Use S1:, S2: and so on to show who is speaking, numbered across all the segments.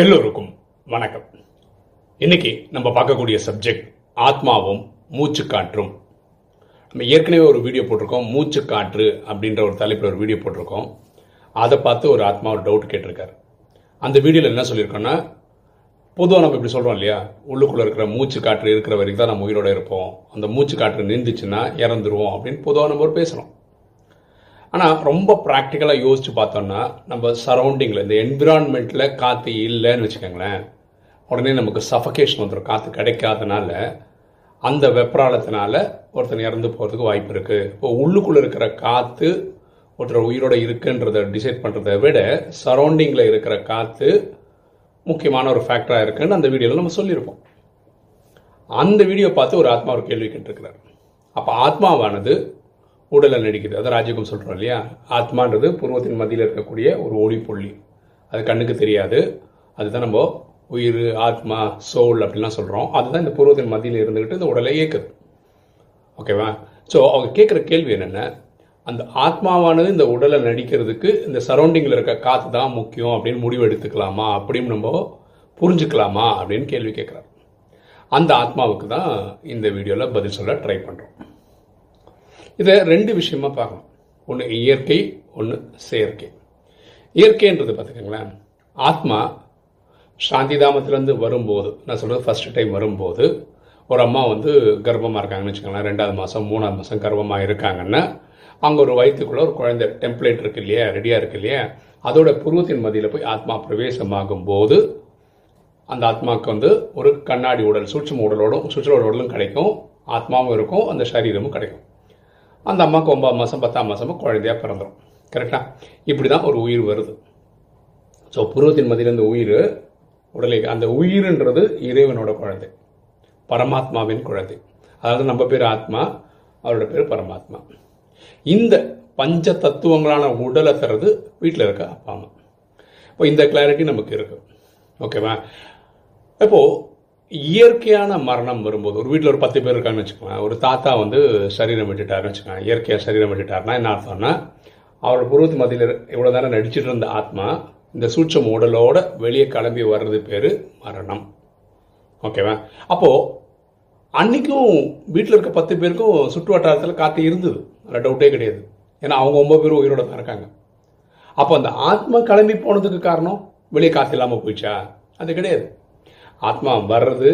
S1: எல்லோருக்கும் வணக்கம். இன்னைக்கு நம்ம பார்க்கக்கூடிய சப்ஜெக்ட் ஆத்மாவும் மூச்சு காற்றும் நம்ம ஏற்கனவே ஒரு வீடியோ போட்டிருக்கோம் மூச்சு காற்று அப்படின்ற ஒரு தலைப்பில் ஒரு வீடியோ போட்டிருக்கோம். அதை பார்த்து ஒரு ஆத்மா ஒரு டவுட் கேட்டிருக்காரு. அந்த வீடியோவில் என்ன சொல்லியிருக்கோன்னா பொதுவாக நம்ம இப்படி சொல்கிறோம் இல்லையா? உள்ளுக்குள்ளே இருக்கிற மூச்சு காற்று இருக்கிற வரைக்கும் தான் நம்ம உயிரோட இருப்போம். அந்த மூச்சு காற்று நின்றுச்சுன்னா இறந்துருவோம் அப்படின்னு பொதுவாக நம்ம ஒரு பேசுகிறோம் ஆனால் ரொம்ப ப்ராக்டிக்கலாக யோசிச்சு பார்த்தோம்னா நம்ம சரௌண்டிங்கில் இந்த என்விரான்மெண்ட்டில் காற்று இல்லைன்னு வச்சுக்கோங்களேன். உடனே நமக்கு சஃபகேஷன் வந்துடும் காற்று கிடைக்காதனால அந்த வெப்பராலத்தினால ஒருத்தன் இறந்து போகிறதுக்கு வாய்ப்பு இருக்குது இப்போ உள்ளுக்குள்ளே இருக்கிற காற்று ஒருத்தர் உயிரோட இருக்குன்றதை டிசைட் பண்ணுறதை விட சரௌண்டிங்கில் இருக்கிற காற்று முக்கியமான ஒரு ஃபேக்டராக இருக்குன்னு அந்த வீடியோவில் நம்ம சொல்லியிருப்போம். அந்த வீடியோ பார்த்து ஒரு ஆத்மா ஒரு கேள்வி கேட்டிருக்கிறார். அப்போ ஆத்மாவானது உடலை நடிக்கிறது. அதை ராஜயோகம் சொல்கிறோம் இல்லையா? ஆத்மான்றது பூர்வத்தின் மத்தியில் இருக்கக்கூடிய ஒரு ஒளி புள்ளி. அது கண்ணுக்கு தெரியாது. அதுதான் நம்ம உயிர் ஆத்மா சோல் அப்படிலாம் சொல்கிறோம் அதுதான் இந்த பூர்வத்தின் மத்தியில் இருந்துக்கிட்டு இந்த உடலை இயக்குது. ஓகேவா? ஸோ அவங்க கேட்குற கேள்வி என்னென்ன அந்த ஆத்மாவானது இந்த உடலை நடிக்கிறதுக்கு இந்த சரௌண்டிங்கில் இருக்க காற்று தான் முக்கியம் அப்படின்னு முடிவு எடுத்துக்கலாமா? அப்படின்னு நம்ம புரிஞ்சுக்கலாமா? அப்படின்னு கேள்வி கேட்குறாரு அந்த ஆத்மாவுக்கு தான் இந்த வீடியோவில் பதில் சொல்ல ட்ரை பண்ணுறோம் இதை ரெண்டு விஷயமா பார்க்கணும். ஒன்று இயற்கை ஒன்று செயற்கை. இயற்கைன்றது பார்த்துக்கோங்களேன். ஆத்மா சாந்திதாமத்திலேருந்து வரும்போது நான் சொல்கிறது ஃபர்ஸ்ட் டைம் வரும்போது ஒரு அம்மா வந்து கர்ப்பமாக இருக்காங்கன்னு வச்சுக்கோங்களேன். ரெண்டாவது மாதம் மூணாவது மாதம் கர்ப்பமாக இருக்காங்கன்னா அங்கே ஒரு வயிற்றுக்குள்ளே ஒரு குழந்தை டெம்ப்ளேட் இருக்கு இல்லையா ரெடியாக இருக்கு இல்லையா அதோட புருவத்தின் மதியில் போய் ஆத்மா பிரவேசமாகும் போது அந்த ஆத்மாவுக்கு வந்து ஒரு கண்ணாடி உடல் சூட்சம் உடலோடும் சுற்றுலா உடலும் கிடைக்கும். ஆத்மாவும் இருக்கும் அந்த சரீரமும் கிடைக்கும். அந்த அம்மாவுக்கு ஒன்பது மாதம் பத்தாம் மாதமும் குழந்தையாக பிறந்துடும் கரெக்டாக இப்படி தான் ஒரு உயிர் வருது. ஸோ புருவத்தின் மதியிலிருந்து உயிர் உடலை அந்த உயிர்ன்றது இறைவனோட குழந்தை. பரமாத்மாவின் குழந்தை. அதாவது நம்ம பேர் ஆத்மா அவரோட பேர் பரமாத்மா. இந்த பஞ்ச தத்துவங்களான உடலை தர்றது வீட்டில் இருக்க அப்பா அம்மா. இப்போ இந்த கிளாரிட்டி நமக்கு இருக்கு. ஓகேவா இப்போது இயற்கையான மரணம் வரும்போது ஒரு வீட்டில் ஒரு பத்து பேர் இருக்காங்கன்னு வச்சுக்கோங்க ஒரு தாத்தா வந்து சரீரம் விட்டுட்டாருன்னு வச்சுக்கோங்க இயற்கையாக சரீரம் விட்டுட்டாருன்னா என்ன அர்த்தம்னா அவரோட புருவத்து மத்தியில் இவ்வளோ நேரம் நடிச்சிட்டு இருந்த ஆத்மா இந்த சூட்சம் உடலோட வெளியே கிளம்பி வர்றது பேர் மரணம். ஓகேவா? அப்போது அன்றைக்கும் வீட்டில் இருக்க பத்து பேருக்கும் சுற்று வட்டாரத்தில் காற்று இருந்தது. அதில் டவுட்டே கிடையாது. ஏன்னா அவங்க ஒம்பது பேரும் உயிரோட தான் இருக்காங்க. அப்போ அந்த ஆத்மா கிளம்பி போனதுக்கு காரணம் வெளியே காற்று இல்லாமல் போயிடுச்சா? அது கிடையாது. ஆத்மா வர்றது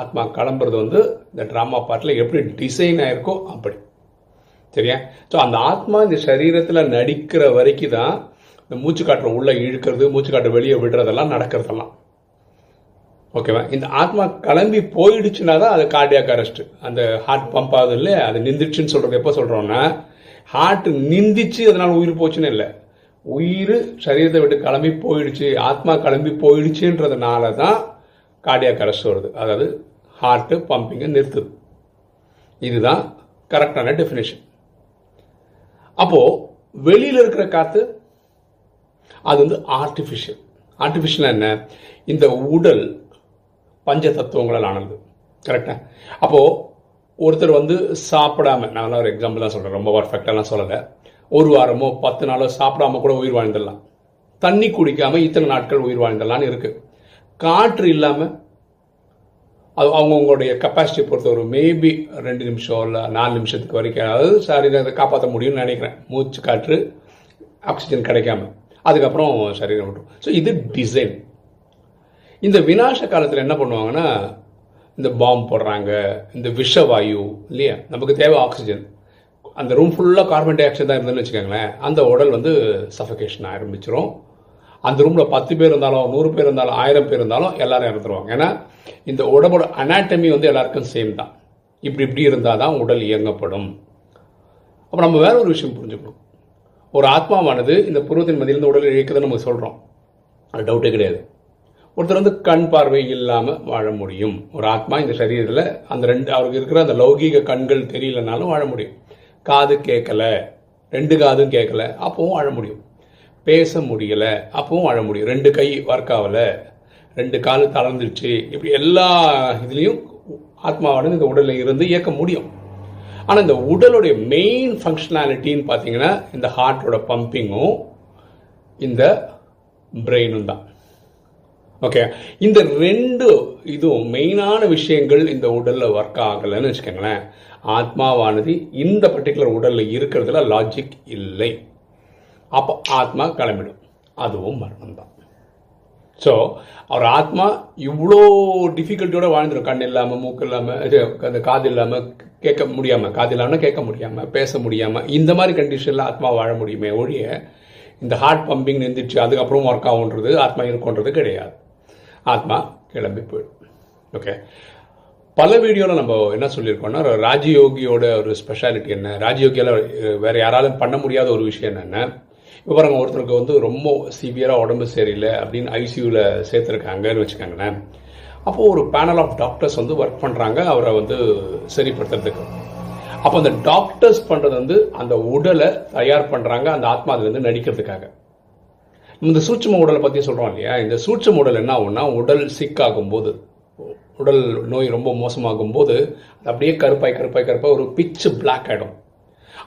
S1: ஆத்மா கிளம்புறது வந்து இந்த ட்ராமா பாட்டில் எப்படி டிசைன் ஆயிருக்கோ அப்படி. சரியா? ஸோ அந்த ஆத்மா இந்த சரீரத்தில் நடிக்கிற வரைக்கும் தான் இந்த மூச்சு காற்றை உள்ளே இழுக்கிறது மூச்சு காற்றை வெளியே விடுறதெல்லாம் நடக்கிறதெல்லாம். ஓகேவா இந்த ஆத்மா கிளம்பி போயிடுச்சுன்னா தான் அது கார்டியாக் அரெஸ்ட் அந்த ஹார்ட் பம்ப் ஆகுது இல்லை அது நிந்திச்சுன்னு சொல்கிறது எப்போ சொல்கிறோன்னா ஹார்ட் நிந்திச்சு அதனால் உயிர் போச்சுன்னு இல்லை. உயிர் சரீரத்தை விட்டு கிளம்பி போயிடுச்சு ஆத்மா கிளம்பி போயிடுச்சுன்றதுனால தான் கார்டியாக் அரெஸ்ட் வருது. அதாவது ஹார்ட்டு பம்பிங்கை நிறுத்துது. இதுதான் கரெக்டான டெஃபினேஷன் அப்போது வெளியில் இருக்கிற காற்று அது வந்து ஆர்டிஃபிஷியல் ஆர்டிஃபிஷியல் என்ன? இந்த உடல் பஞ்ச தத்துவங்களால் ஆனது கரெக்டா அப்போது ஒருத்தர் வந்து சாப்பிடாம நான் ஒரு எக்ஸாம்பிள் தான் சொல்கிறேன் ரொம்ப பர்ஃபெக்டாலாம் சொல்லலை. ஒரு வாரமோ பத்து நாளோ சாப்பிடாம கூட உயிர் வாழ்ந்துடலாம். தண்ணி குடிக்காமல் இத்தனை நாட்கள் உயிர் வாழ்ந்துடலான்னு இருக்குது காற்று இல்லாமல் அது அவங்கவுங்களுடைய கெப்பாசிட்டி பொறுத்த ஒரு மேபி ரெண்டு நிமிஷம் இல்லை நாலு நிமிஷத்துக்கு வரைக்கும் அதாவது சரீரத்தை காப்பாற்ற முடியும்னு நினைக்கிறேன். மூச்சு காற்று ஆக்சிஜன் கிடைக்காம. அதுக்கப்புறம் சரீரம் விட்டுரும். ஸோ இது டிசைன் இந்த வினாச காலத்தில் என்ன பண்ணுவாங்கன்னா இந்த பாம்பு போடுறாங்க இந்த விஷவாயு இல்லையா? நமக்கு தேவை ஆக்சிஜன் அந்த ரூம் ஃபுல்லாக கார்பன் டை ஆக்சைடு தான் இருந்ததுன்னு வச்சுக்கோங்களேன் அந்த உடல் வந்து சஃபகேஷன் ஆரம்பிச்சிரும். அந்த ரூமில் பத்து பேர் இருந்தாலும் நூறு பேர் இருந்தாலும் ஆயிரம் பேர் இருந்தாலும் எல்லாரும் இறந்துருவாங்க. ஏன்னா இந்த உடம்போட அனாட்டமி வந்து எல்லாருக்கும் சேம் தான். இப்படி இப்படி இருந்தால் தான் உடல் இயங்கப்படும். அப்போ நம்ம வேற ஒரு விஷயம் புரிஞ்சுக்கணும். ஒரு ஆத்மாவானது இந்த புருவத்தின் மதியிலிருந்து உடலை இயக்குதுன்னு நம்ம சொல்கிறோம் அது டவுட்டே கிடையாது. ஒருத்தர் வந்து கண் பார்வை இல்லாமல் வாழ முடியும். ஒரு ஆத்மா இந்த சரீரத்தில் அந்த ரெண்டு அவருக்கு இருக்கிற அந்த லௌகீக கண்கள் தெரியலனாலும் வாழ முடியும். காது கேட்கல. ரெண்டு காதும் கேட்கல. அப்பவும் வாழ முடியும். பேச முடியலை அப்பவும் வாழ முடியும் ரெண்டு கை ஒர்க் ஆகலை ரெண்டு கால் தளர்ந்துருச்சு. இப்படி எல்லா இதுலேயும் ஆத்மாவானது இந்த உடலில் இருந்து இயக்க முடியும். ஆனால் இந்த உடலுடைய மெயின் ஃபங்க்ஷனாலிட்டின்னு பார்த்தீங்கன்னா இந்த ஹார்ட்டோட பம்பிங்கும் இந்த பிரெயினும் தான். ஓகே இந்த ரெண்டு இதுவும் மெயினான விஷயங்கள் இந்த உடலில் ஒர்க் ஆகலைன்னு வச்சுக்கோங்களேன். ஆத்மாவானது இந்த பர்டிகுலர் உடலில் இருக்கிறதுல லாஜிக் இல்லை. அப்போ ஆத்மா கிளம்பிடும். அதுவும் மரணம் தான் ஸோ அவர் ஆத்மா இவ்வளோ டிஃபிகல்ட்டியோட வாழ்ந்துடும் கண் இல்லாமல் மூக்கு இல்லாமல் இது அந்த காது இல்லாமல் கேட்க முடியாமல் காது இல்லாமல் கேட்க முடியாமல் பேச முடியாமல் இந்த மாதிரி கண்டிஷனில் ஆத்மா வாழ முடியுமே ஒழிய இந்த ஹார்ட் பம்பிங் நின்றுச்சு அதுக்கப்புறம் ஒர்க் ஆகுன்றது ஆத்மா இருக்குன்றது கிடையாது. ஆத்மா கிளம்பி போயிடும். ஓகே பல வீடியோவில் நம்ம என்ன சொல்லியிருக்கோம்னா ராஜயோகியோட ஒரு ஸ்பெஷாலிட்டி என்ன? ராஜயோகியால் வேறு யாராலும் பண்ண முடியாத ஒரு விஷயம் என்னென்ன இப்போ பாருங்க ஒருத்தருக்கு வந்து ரொம்ப சிவியராக உடம்பு சரியில்லை அப்படின்னு ஐசியூவில் சேர்த்துருக்காங்கன்னு வச்சுக்கோங்களேன். அப்போது ஒரு பேனல் ஆஃப் டாக்டர்ஸ் வந்து ஒர்க் பண்ணுறாங்க அவரை வந்து சரிப்படுத்துறதுக்கு. அப்போ அந்த டாக்டர்ஸ் பண்ணுறது வந்து அந்த உடலை தயார் பண்ணுறாங்க அந்த ஆத்மா அதுலேருந்து நடிக்கிறதுக்காக. இந்த சூட்சம உடலை பற்றி சொல்கிறோம் இல்லையா? இந்த சூட்சம உடல் என்ன ஆகும்னா உடல் சிக்காகும் போது உடல் நோய் ரொம்ப மோசமாகும் போது அப்படியே கருப்பாய் கருப்பாய் கருப்பாய் ஒரு பிச்சு பிளாக் ஆகிடும்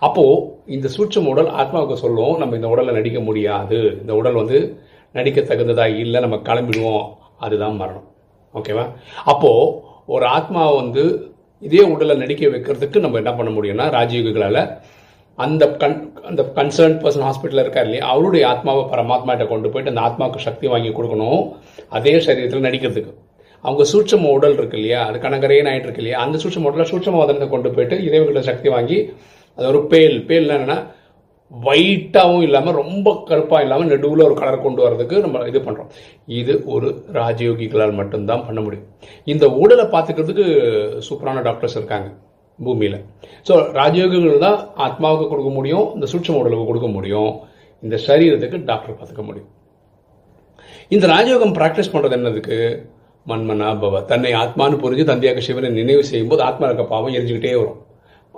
S1: அப்போது இந்த சூட்சம் உடல் ஆத்மாவுக்கு சொல்லும் நம்ம இந்த உடலை நடிக்க முடியாது. இந்த உடல் வந்து நடிக்க தகுந்ததாக இல்லை நம்ம கிளம்பிடுவோம். அதுதான் மரணம். ஓகேவா அப்போது ஒரு ஆத்மா வந்து இதே உடலை நடிக்க வைக்கிறதுக்கு நம்ம என்ன பண்ண முடியும்னா ராஜயோகிகளால் அந்த கன் அந்த கன்சர்ன் பர்சன் ஹாஸ்பிட்டலில் இருக்கார் இல்லையா அவருடைய ஆத்மாவை பரமாத்மாட்ட கொண்டு போயிட்டு அந்த ஆத்மாவுக்கு சக்தி வாங்கி கொடுக்கணும் அதே சரீரத்தில் நடிக்கிறதுக்கு. அவங்க சூட்சம உடல் இருக்கு இல்லையா அது கணக்கரையே ஆகிட்டு இருக்கு இல்லையா அந்த சூட்சம உடலை சூட்சம வதனத்தை கொண்டு போயிட்டு இறைவர்களை சக்தி வாங்கி அது ஒரு பேல். பேல் என்னென்னா ஒயிட்டாகவும் இல்லாமல் ரொம்ப கருப்பாக இல்லாமல் நடுவில் ஒரு கலர் கொண்டு வரதுக்கு நம்ம இது பண்ணுறோம் இது ஒரு ராஜயோகிகளால் மட்டும்தான் பண்ண முடியும். இந்த உடலை பார்த்துக்கிறதுக்கு சூப்பரான டாக்டர்ஸ் இருக்காங்க பூமியில். ஸோ ராஜயோகிகள் தான் ஆத்மாவுக்கு கொடுக்க முடியும் இந்த சூட்சம் உடலுக்கு கொடுக்க முடியும். இந்த சரீரத்துக்கு டாக்டர் பார்த்துக்க முடியும். இந்த ராஜயோகம் ப்ராக்டிஸ் பண்ணுறது என்னதுக்கு? மண்மனா பவ தன்னை ஆத்மானு புரிஞ்சு தந்தையாக சிவனை நினைவு செய்யும்போது ஆத்மா இருக்க பாவம் எரிஞ்சுக்கிட்டே வரும்.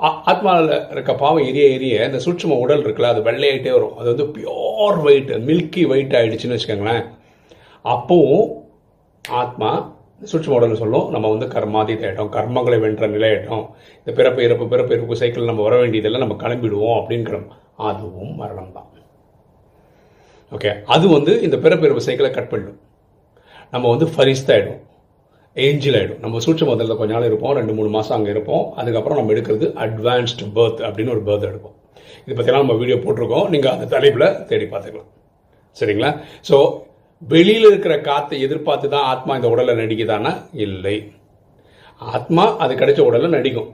S1: ஆத்மாவில் இருக்க பாவம் எரிய எரிய இந்த சூட்சம உடல் இருக்குல்ல அது வெள்ளையாயிட்டே வரும். அது வந்து பியோர் ஒயிட் மில்கி ஒயிட் ஆகிடுச்சின்னு வச்சுக்கோங்களேன். அப்பவும் ஆத்மா சூட்சம உடல்னு சொல்லும் நம்ம வந்து கர்மாதீத கர்மங்களை வென்ற நிலையிட்டோம் இந்த பிறப்பு இறப்பு பிறப்பு இறப்பு சைக்கிள் நம்ம வர வேண்டியதெல்லாம் நம்ம கிளம்பிடுவோம் அப்படிங்கிற அதுவும் மரணம் தான் ஓகே அது வந்து இந்த பிறப்பு இறப்பு சைக்கிளை கட் பண்ணிடும். நம்ம வந்து ஃபரிஸ்தாயிடும். ஏஞ்சில் ஆகிடும் நம்ம சூட்ச முதல்ல கொஞ்ச நாள் இருப்போம் ரெண்டு மூணு மாதம் அங்கே இருப்போம். அதுக்கப்புறம் நம்ம எடுக்கிறது அட்வான்ஸ்டு பர்த் அப்படின்னு ஒரு பர்த் எடுப்போம். இது பற்றிலாம் நம்ம வீடியோ போட்டிருக்கோம். நீங்கள் அந்த தலைப்பில் தேடி பார்த்துக்கலாம். சரிங்களா? ஸோ வெளியில் இருக்கிற காற்றை எதிர்பார்த்து தான் ஆத்மா இந்த உடலை நடிக்குதானா இல்லை. ஆத்மா அது கிடைச்ச உடலில் நடிக்கும்.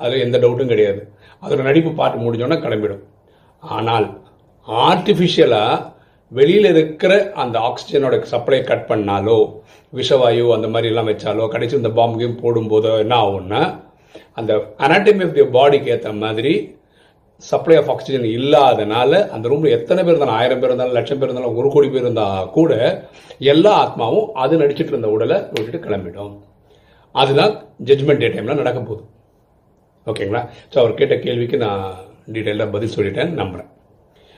S1: அதில் எந்த டவுட்டும் கிடையாது. அதோட நடிப்பு பாட்டு முடிஞ்சோன்னா கிளம்பிடும். ஆனால் ஆர்டிஃபிஷியலாக வெளியில் இருக்கிற அந்த ஆக்சிஜனோட சப்ளை கட் பண்ணாலோ விஷவாயு அந்த மாதிரிலாம் வச்சாலோ கடைசி இந்த பாம்புகையும் போடும்போதோ என்ன ஆகும்னா அந்த அனாட்டமி ஆஃப் தி பாடிக்கு ஏற்ற மாதிரி சப்ளை ஆஃப் ஆக்சிஜன் இல்லாதனால அந்த ரூமில் எத்தனை பேர் இருந்தாலும் ஆயிரம் பேர் இருந்தாலும் லட்சம் பேர் இருந்தாலும் ஒரு கோடி பேர் இருந்தால் கூட எல்லா ஆத்மாவும் அது நடிச்சிட்டு இருந்த உடலை விட்டுட்டு கிளம்பிடும். அதுதான் ஜட்மெண்ட் டே டைமில் நடக்க போகுது. ஓகேங்களா ஸோ அவர் கேட்ட கேள்விக்கு நான் டீட்டெயிலாக பதில் சொல்லிட்டேன் நம்புகிறேன்